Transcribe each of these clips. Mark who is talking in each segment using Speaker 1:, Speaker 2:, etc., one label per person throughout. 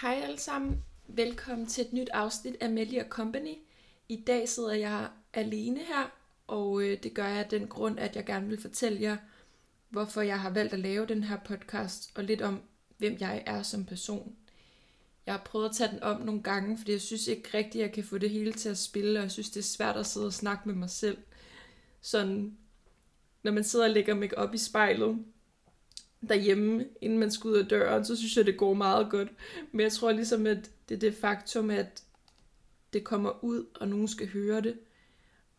Speaker 1: Hej alle sammen. Velkommen til et nyt afsnit af Melly Company. I dag sidder jeg alene her, og øh, det gør jeg af den grund, at jeg gerne vil fortælle jer, hvorfor jeg har valgt at lave den her podcast, og lidt om, hvem jeg er som person. Jeg har prøvet at tage den om nogle gange, fordi jeg synes ikke rigtigt, at jeg kan få det hele til at spille, og jeg synes, det er svært at sidde og snakke med mig selv. Sådan, når man sidder og lægger mig op i spejlet, derhjemme, inden man skal ud af døren, så synes jeg, det går meget godt. Men jeg tror ligesom, at det er det faktum, at det kommer ud, og nogen skal høre det.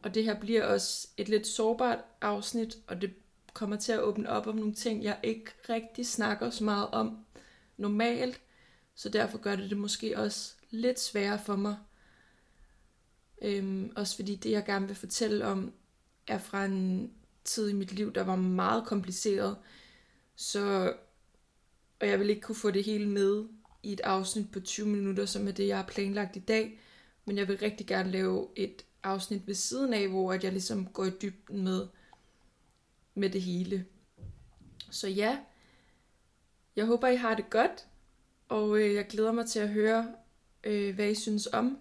Speaker 1: Og det her bliver også et lidt sårbart afsnit, og det kommer til at åbne op om nogle ting, jeg ikke rigtig snakker så meget om normalt. Så derfor gør det det måske også lidt sværere for mig. Øhm, også fordi det, jeg gerne vil fortælle om, er fra en tid i mit liv, der var meget kompliceret. Så, og jeg vil ikke kunne få det hele med i et afsnit på 20 minutter, som er det, jeg har planlagt i dag. Men jeg vil rigtig gerne lave et afsnit ved siden af, hvor at jeg ligesom går i dybden med, med det hele. Så ja, jeg håber, I har det godt, og øh, jeg glæder mig til at høre, øh, hvad I synes om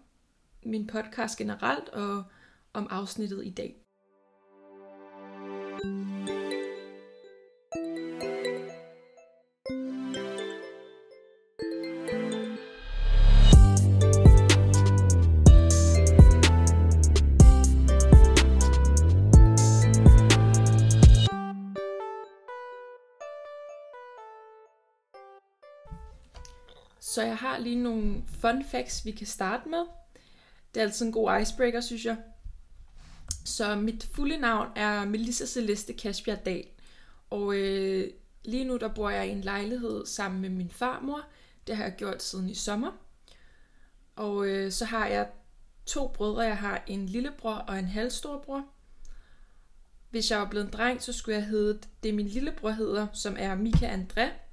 Speaker 1: min podcast generelt, og om afsnittet i dag. Så jeg har lige nogle fun facts, vi kan starte med. Det er altid en god icebreaker, synes jeg. Så mit fulde navn er Melissa Celeste Kasbjerg Dahl. Og øh, lige nu der bor jeg i en lejlighed sammen med min farmor. Det har jeg gjort siden i sommer. Og øh, så har jeg to brødre. Jeg har en lillebror og en halvstorbror. Hvis jeg var blevet en dreng, så skulle jeg hedde det min lillebror hedder, som er Mika André.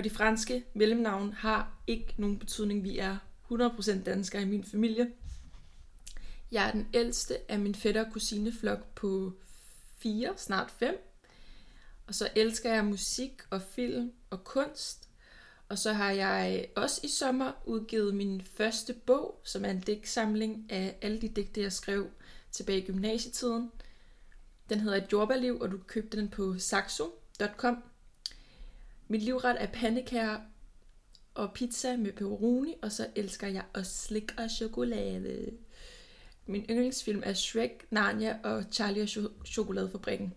Speaker 1: Og de franske mellemnavn har ikke nogen betydning. Vi er 100% danskere i min familie. Jeg er den ældste af min fætter og kusineflok på 4, snart 5. Og så elsker jeg musik og film og kunst. Og så har jeg også i sommer udgivet min første bog, som er en digtsamling af alle de digte, jeg skrev tilbage i gymnasietiden. Den hedder Et jordbærliv, og du købte den på saxo.com. Min livret er pandekager og pizza med pepperoni, og så elsker jeg også slik og chokolade. Min yndlingsfilm er Shrek, Narnia og Charlie og Chokoladefabrikken.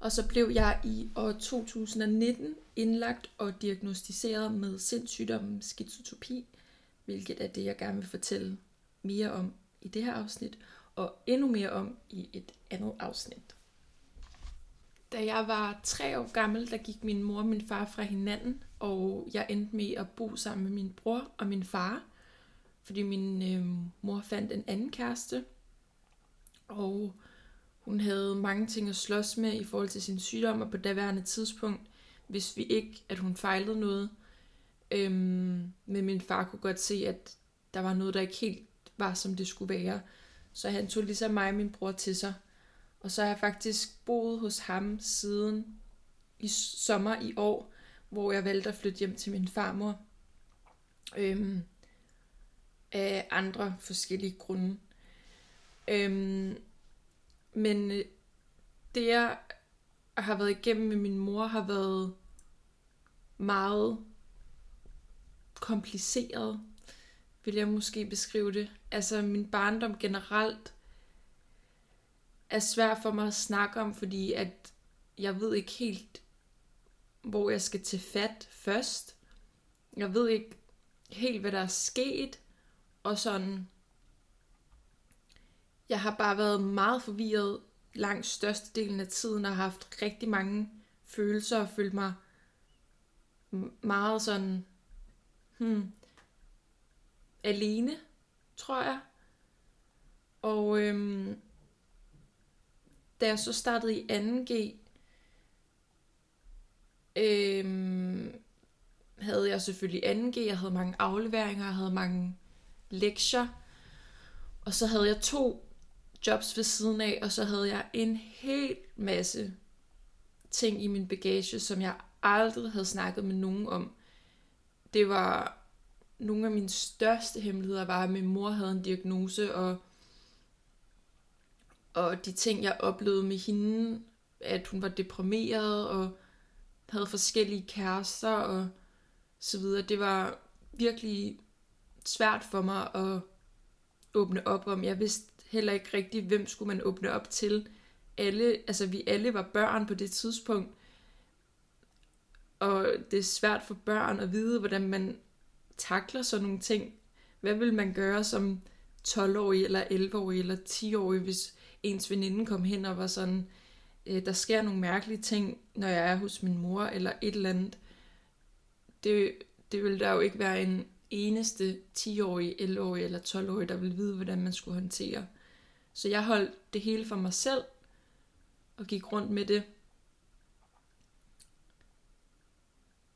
Speaker 1: Og så blev jeg i år 2019 indlagt og diagnostiseret med sindssygdommen skizotopi, hvilket er det, jeg gerne vil fortælle mere om i det her afsnit, og endnu mere om i et andet afsnit. Da jeg var tre år gammel, der gik min mor og min far fra hinanden, og jeg endte med at bo sammen med min bror og min far, fordi min øh, mor fandt en anden kæreste, og hun havde mange ting at slås med i forhold til sin sygdom, og på daværende tidspunkt, hvis vi ikke, at hun fejlede noget, øhm, men min far kunne godt se, at der var noget, der ikke helt var, som det skulle være. Så han tog ligesom mig og min bror til sig. Og så har jeg faktisk boet hos ham siden i sommer i år, hvor jeg valgte at flytte hjem til min farmor. Øhm, af andre forskellige grunde. Øhm, men øh, det jeg har været igennem med min mor har været meget kompliceret, vil jeg måske beskrive det. Altså min barndom generelt er svært for mig at snakke om, fordi at jeg ved ikke helt, hvor jeg skal til fat først. Jeg ved ikke helt, hvad der er sket, og sådan, jeg har bare været meget forvirret langt størstedelen af tiden, og har haft rigtig mange følelser, og følt mig meget sådan, hmm, alene, tror jeg. Og øhm, da jeg så startede i 2G, øhm, havde jeg selvfølgelig 2G, jeg havde mange afleveringer, jeg havde mange lektier, og så havde jeg to jobs ved siden af, og så havde jeg en hel masse ting i min bagage, som jeg aldrig havde snakket med nogen om. det var nogle af mine største hemmeligheder var, at min mor havde en diagnose, og, og de ting, jeg oplevede med hende, at hun var deprimeret, og havde forskellige kærester, og så videre. Det var virkelig svært for mig at åbne op om. Jeg vidste heller ikke rigtigt, hvem skulle man åbne op til. Alle, altså vi alle var børn på det tidspunkt, og det er svært for børn at vide, hvordan man takler sådan nogle ting. Hvad vil man gøre som 12-årig, eller 11-årig, eller 10-årig, hvis ens veninde kom hen og var sådan, øh, der sker nogle mærkelige ting, når jeg er hos min mor, eller et eller andet. Det, det ville der jo ikke være en eneste 10-årig, 11-årig eller 12-årig, der ville vide, hvordan man skulle håndtere. Så jeg holdt det hele for mig selv, og gik rundt med det,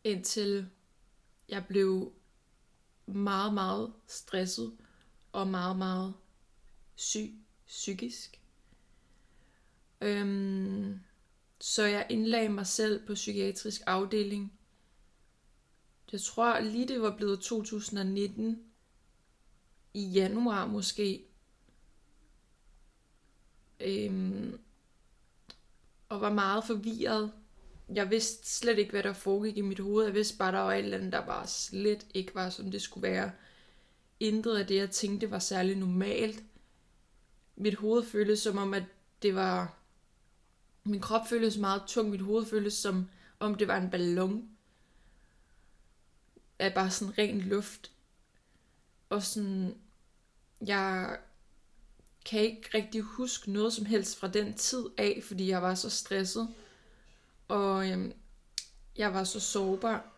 Speaker 1: indtil jeg blev meget, meget stresset og meget, meget syg psykisk. Øhm, så jeg indlagde mig selv på psykiatrisk afdeling. Jeg tror lige det var blevet 2019 i januar måske. Øhm, og var meget forvirret. Jeg vidste slet ikke, hvad der foregik i mit hoved. Jeg vidste bare, der var et eller andet, der bare slet ikke var, som det skulle være. Intet af det, jeg tænkte, var særlig normalt. Mit hoved føltes som om, at det var... Min krop føltes meget tung. Mit hoved føltes som om, det var en ballon. Af bare sådan ren luft. Og sådan... Jeg kan ikke rigtig huske noget som helst fra den tid af, fordi jeg var så stresset. Og øhm, jeg var så sårbar.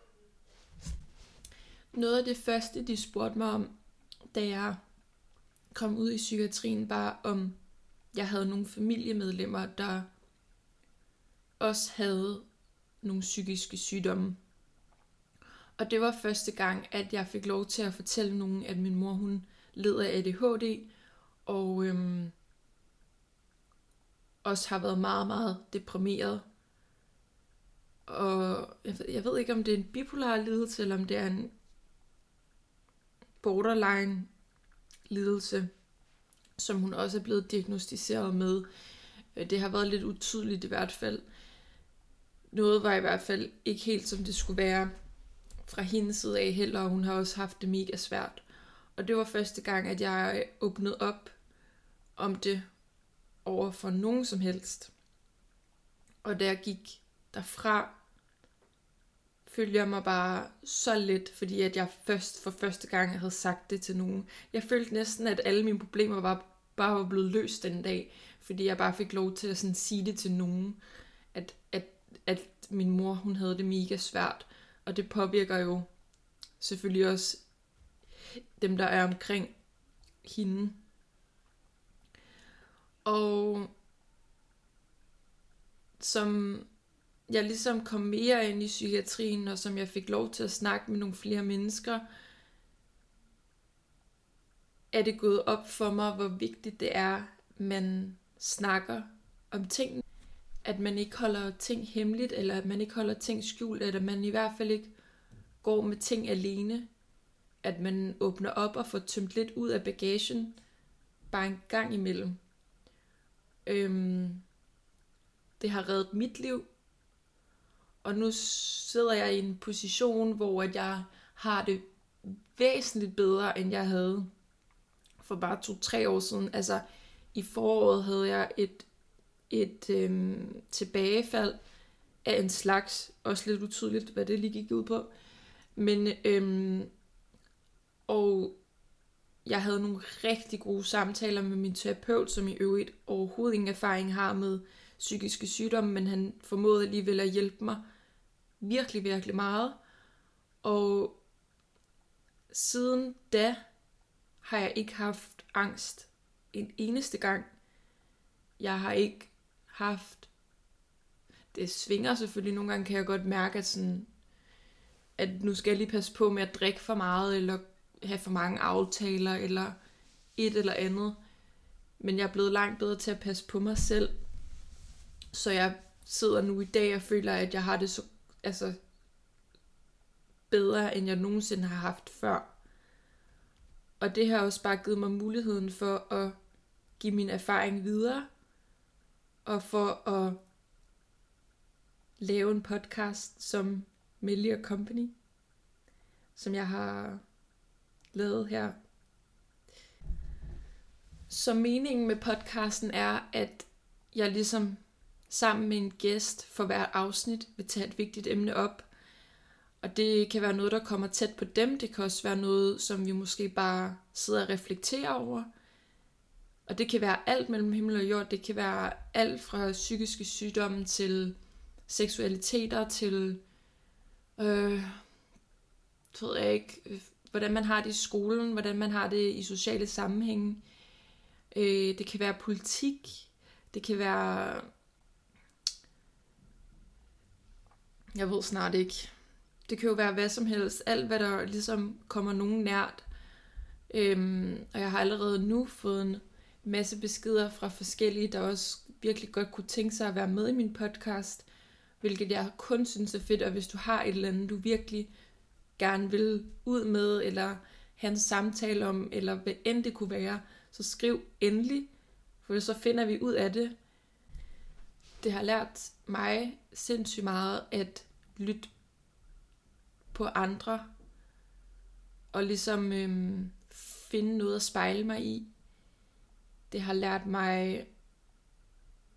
Speaker 1: Noget af det første, de spurgte mig om, da jeg kom ud i psykiatrien, var om jeg havde nogle familiemedlemmer, der også havde nogle psykiske sygdomme. Og det var første gang, at jeg fik lov til at fortælle nogen, at min mor hun led af ADHD, og øhm, også har været meget, meget deprimeret. Og jeg ved, jeg ved ikke, om det er en bipolar lidelse, eller om det er en borderline lidelse, som hun også er blevet diagnostiseret med. Øh, det har været lidt utydeligt i hvert fald. Noget var i hvert fald ikke helt, som det skulle være fra hendes side af heller, og hun har også haft det mega svært. Og det var første gang, at jeg åbnede op om det over for nogen som helst. Og da jeg gik derfra, følte jeg mig bare så let, fordi at jeg først for første gang havde sagt det til nogen. Jeg følte næsten, at alle mine problemer var, bare var blevet løst den dag, fordi jeg bare fik lov til at sådan sige det til nogen, at, min mor hun havde det mega svært, og det påvirker jo selvfølgelig også dem, der er omkring hende. Og som jeg ligesom kom mere ind i psykiatrien, og som jeg fik lov til at snakke med nogle flere mennesker, er det gået op for mig, hvor vigtigt det er, man snakker om tingene. At man ikke holder ting hemmeligt, eller at man ikke holder ting skjult, eller at man i hvert fald ikke går med ting alene. At man åbner op og får tømt lidt ud af bagagen, bare en gang imellem. Øhm, det har reddet mit liv, og nu sidder jeg i en position, hvor at jeg har det væsentligt bedre, end jeg havde for bare to-tre år siden. Altså, i foråret havde jeg et, et øhm, tilbagefald af en slags, også lidt utydeligt, hvad det lige gik ud på. Men, øhm, og jeg havde nogle rigtig gode samtaler med min terapeut, som i øvrigt overhovedet ingen erfaring har med psykiske sygdomme, men han formåede alligevel at hjælpe mig virkelig, virkelig meget. Og siden da har jeg ikke haft angst en eneste gang. Jeg har ikke haft... Det svinger selvfølgelig. Nogle gange kan jeg godt mærke, at, sådan, at nu skal jeg lige passe på med at drikke for meget, eller have for mange aftaler, eller et eller andet. Men jeg er blevet langt bedre til at passe på mig selv. Så jeg sidder nu i dag og føler, at jeg har det så altså, bedre, end jeg nogensinde har haft før. Og det har også bare givet mig muligheden for at give min erfaring videre, og for at lave en podcast som Melly Company, som jeg har lavet her. Så meningen med podcasten er, at jeg ligesom sammen med en gæst for hvert afsnit vil tage et vigtigt emne op. Og det kan være noget, der kommer tæt på dem. Det kan også være noget, som vi måske bare sidder og reflekterer over. Og det kan være alt mellem himmel og jord. Det kan være alt fra psykiske sygdomme til seksualiteter til, øh, ved jeg ikke, hvordan man har det i skolen, hvordan man har det i sociale sammenhænge. Øh, det kan være politik, det kan være Jeg ved snart ikke. Det kan jo være hvad som helst. Alt, hvad der ligesom kommer nogen nært. Øhm, og jeg har allerede nu fået en masse beskeder fra forskellige, der også virkelig godt kunne tænke sig at være med i min podcast. Hvilket jeg kun synes er fedt. Og hvis du har et eller andet, du virkelig gerne vil ud med, eller have en samtale om, eller hvad end det kunne være, så skriv endelig, for så finder vi ud af det. Det har lært mig sindssygt meget at lytte på andre, og ligesom øhm, finde noget at spejle mig i. Det har lært mig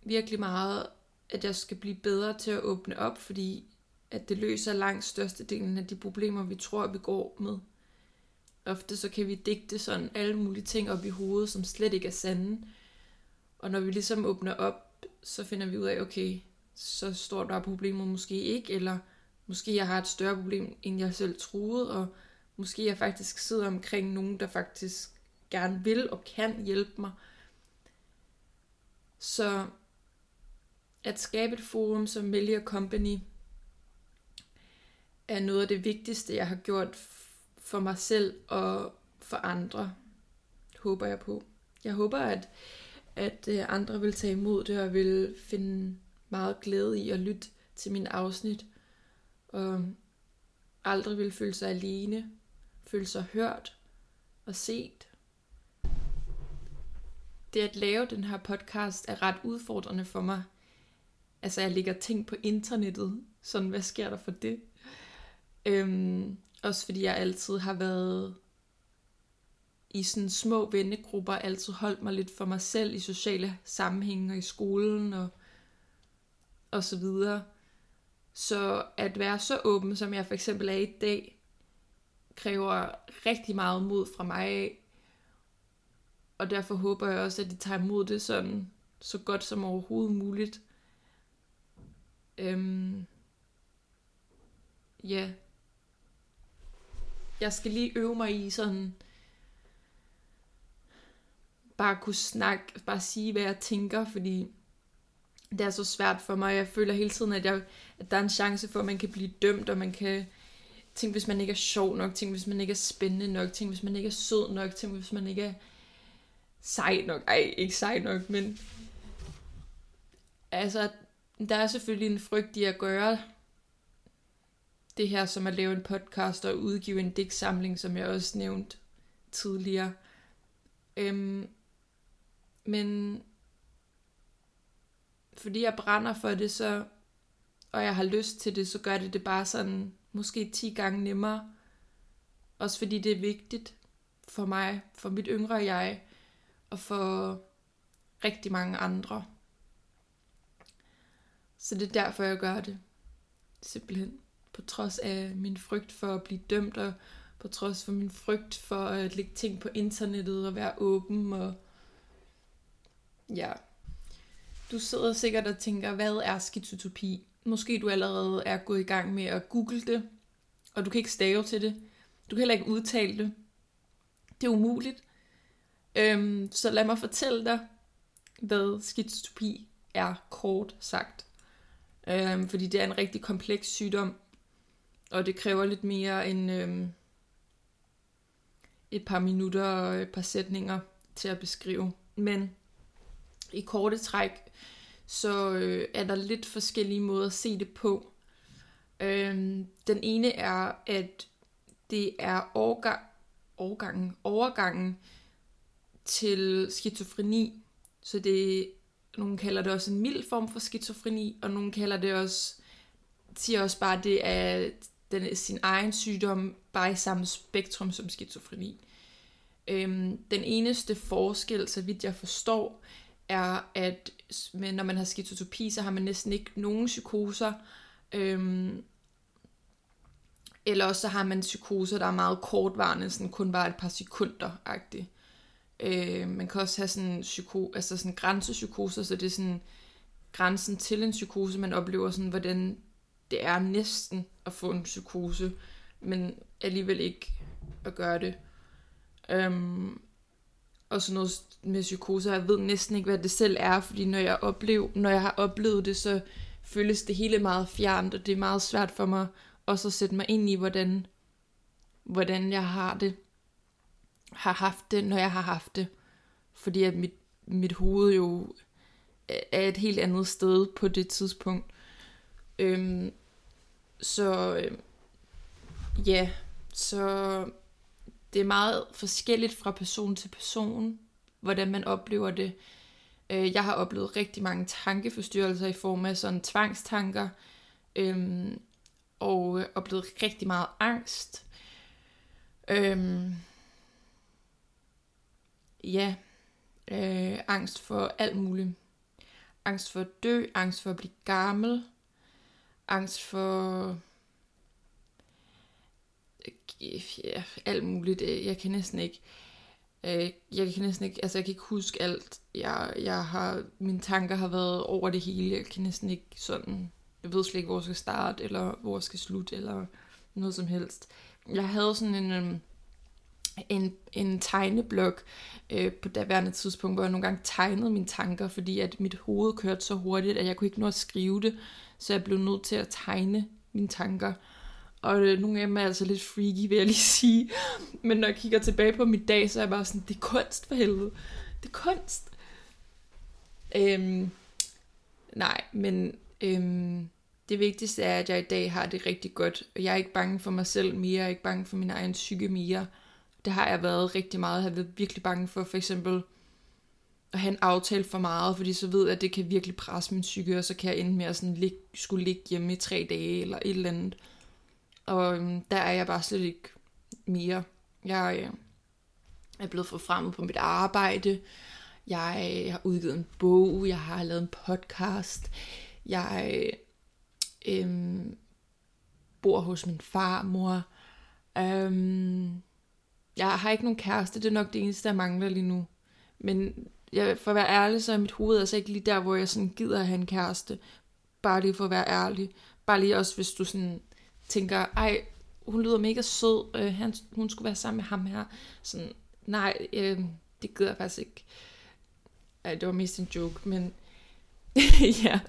Speaker 1: virkelig meget, at jeg skal blive bedre til at åbne op, fordi at det løser langt størstedelen af de problemer, vi tror, vi går med. Ofte så kan vi digte sådan alle mulige ting op i hovedet, som slet ikke er sande. Og når vi ligesom åbner op, så finder vi ud af, okay, så står der problemer måske ikke, eller måske jeg har et større problem, end jeg selv troede, og måske jeg faktisk sidder omkring nogen, der faktisk gerne vil og kan hjælpe mig. Så at skabe et forum som Melia Company er noget af det vigtigste, jeg har gjort for mig selv og for andre, håber jeg på. Jeg håber, at, at øh, andre vil tage imod det og vil finde meget glæde i at lytte til min afsnit. Og aldrig vil føle sig alene, føle sig hørt og set. Det at lave den her podcast er ret udfordrende for mig. Altså jeg lægger ting på internettet, sådan hvad sker der for det? Øhm, også fordi jeg altid har været i sådan små vennegrupper, altid holdt mig lidt for mig selv i sociale sammenhænge og i skolen og og så videre. Så at være så åben, som jeg for eksempel er i dag, kræver rigtig meget mod fra mig. Og derfor håber jeg også, at de tager imod det sådan så godt som overhovedet muligt. Øhm, ja. Jeg skal lige øve mig i sådan bare kunne snakke, bare sige, hvad jeg tænker, fordi det er så svært for mig. Jeg føler hele tiden, at, jeg, at der er en chance for, at man kan blive dømt, og man kan tænke, hvis man ikke er sjov nok, tænke, hvis man ikke er spændende nok, tænke, hvis man ikke er sød nok, tænke, hvis man ikke er sej nok. Ej, ikke sej nok, men altså, der er selvfølgelig en frygt i at gøre det her, som at lave en podcast og udgive en digtsamling, som jeg også nævnte tidligere. Øhm, men fordi jeg brænder for det, så, og jeg har lyst til det, så gør det det bare sådan, måske 10 gange nemmere. Også fordi det er vigtigt for mig, for mit yngre jeg, og for rigtig mange andre. Så det er derfor, jeg gør det. Simpelthen. På trods af min frygt for at blive dømt, og på trods for min frygt for at lægge ting på internettet og være åben og ja, du sidder sikkert og tænker, hvad er skizotopi? Måske du allerede er gået i gang med at google det, og du kan ikke stave til det. Du kan heller ikke udtale det. Det er umuligt. Øhm, så lad mig fortælle dig, hvad skizotopi er kort sagt. Øhm, fordi det er en rigtig kompleks sygdom, og det kræver lidt mere end øhm, et par minutter og et par sætninger til at beskrive. Men i korte træk, så øh, er der lidt forskellige måder at se det på. Øhm, den ene er, at det er overgang, overgangen, overgangen til skizofreni. Så det, nogen kalder det også en mild form for skizofreni, og nogen kalder det også, siger også bare, at det er den, sin egen sygdom, bare i samme spektrum som skizofreni. Øhm, den eneste forskel, så vidt jeg forstår, er, at når man har skizotopi, så har man næsten ikke nogen psykoser, øhm, eller også så har man psykoser, der er meget kortvarende, sådan kun bare et par sekunder-agtigt. Øh, man kan også have sådan, psyko, altså sådan grænsepsykoser, så det er sådan grænsen til en psykose, man oplever sådan, hvordan det er næsten at få en psykose, men alligevel ikke at gøre det. Øhm, og sådan noget med psykose, jeg ved næsten ikke, hvad det selv er, fordi når jeg, oplever, når jeg har oplevet det, så føles det hele meget fjernt, og det er meget svært for mig også at sætte mig ind i, hvordan, hvordan jeg har det, har haft det, når jeg har haft det. Fordi at mit, mit hoved jo er et helt andet sted på det tidspunkt. Øhm, så øh, ja, så det er meget forskelligt fra person til person, hvordan man oplever det. Øh, jeg har oplevet rigtig mange tankeforstyrrelser i form af sådan tvangstanker, øhm, og øh, oplevet rigtig meget angst. Øhm, ja, øh, angst for alt muligt. Angst for at dø, angst for at blive gammel, angst for øh, ja, alt muligt. Øh, jeg kan næsten ikke øh, jeg kan næsten ikke, altså jeg kan ikke huske alt. Jeg, jeg har, mine tanker har været over det hele. Jeg kan næsten ikke sådan, jeg ved slet ikke, hvor jeg skal starte, eller hvor jeg skal slutte, eller noget som helst. Jeg havde sådan en, øh, en, en tegneblok øh, på daværende tidspunkt, hvor jeg nogle gange tegnede mine tanker, fordi at mit hoved kørte så hurtigt, at jeg kunne ikke nå at skrive det, så jeg blev nødt til at tegne mine tanker. Og øh, nogle af dem er altså lidt freaky, vil jeg lige sige. Men når jeg kigger tilbage på mit dag, så er jeg bare sådan, det er kunst for helvede. Det er kunst. Øhm, nej, men øhm, det vigtigste er, at jeg i dag har det rigtig godt. Jeg er ikke bange for mig selv mere, jeg er ikke bange for min egen psyke mere. Det har jeg været rigtig meget. Jeg har været virkelig bange for for eksempel at have en aftale for meget, fordi så ved jeg, at det kan virkelig presse min psyke, og så kan jeg ende med at sådan lig, skulle ligge hjemme i tre dage, eller et eller andet. Og øhm, der er jeg bare slet ikke mere. Jeg øh, er blevet forfremmet på mit arbejde. Jeg øh, har udgivet en bog. Jeg har lavet en podcast. Jeg øh, øhm, bor hos min farmor. Øhm, jeg har ikke nogen kæreste. Det er nok det eneste, der mangler lige nu. Men jeg, for at være ærlig, så er mit hoved altså ikke lige der, hvor jeg sådan gider at have en kæreste. Bare lige for at være ærlig. Bare lige også, hvis du sådan tænker, ej, hun lyder mega sød, øh, han, hun skulle være sammen med ham her. Sådan, nej, øh, det gider jeg faktisk ikke. Ej, det var mest en joke, men ja.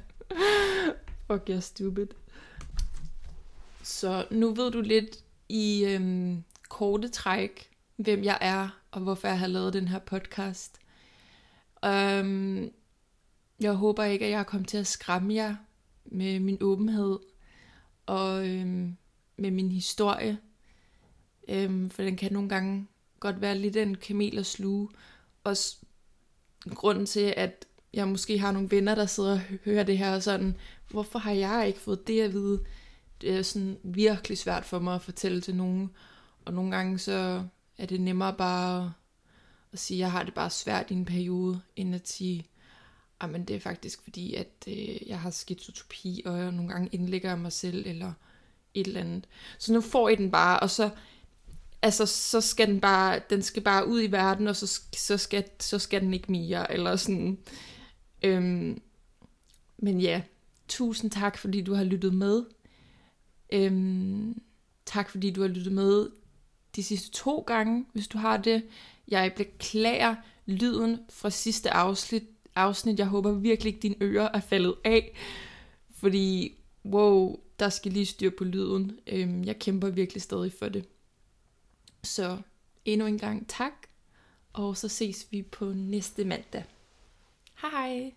Speaker 1: Fuck, jeg er stupid. Så nu ved du lidt i øhm, korte træk, hvem jeg er, og hvorfor jeg har lavet den her podcast. Um, jeg håber ikke, at jeg har kommet til at skræmme jer med min åbenhed og øhm, med min historie. Øhm, for den kan nogle gange godt være lidt en kamel at sluge. Også grunden til, at jeg måske har nogle venner, der sidder og hører det her, og sådan, hvorfor har jeg ikke fået det at vide? Det er sådan virkelig svært for mig at fortælle til nogen. Og nogle gange så er det nemmere bare at sige, at jeg har det bare svært i en periode, end at sige, ah, men det er faktisk fordi, at øh, jeg har skizotopi, og jeg nogle gange indlægger mig selv, eller et eller andet. Så nu får I den bare, og så, altså, så skal den bare, den skal bare ud i verden, og så, så, skal, så skal den ikke mere, eller sådan. Øhm, men ja, tusind tak, fordi du har lyttet med. Øhm, tak, fordi du har lyttet med de sidste to gange, hvis du har det. Jeg beklager lyden fra sidste afsnit. afsnit. Jeg håber virkelig ikke, dine ører er faldet af. Fordi, wow, der skal lige styr på lyden. Øhm, jeg kæmper virkelig stadig for det. Så endnu en gang tak. Og så ses vi på næste mandag. Hej!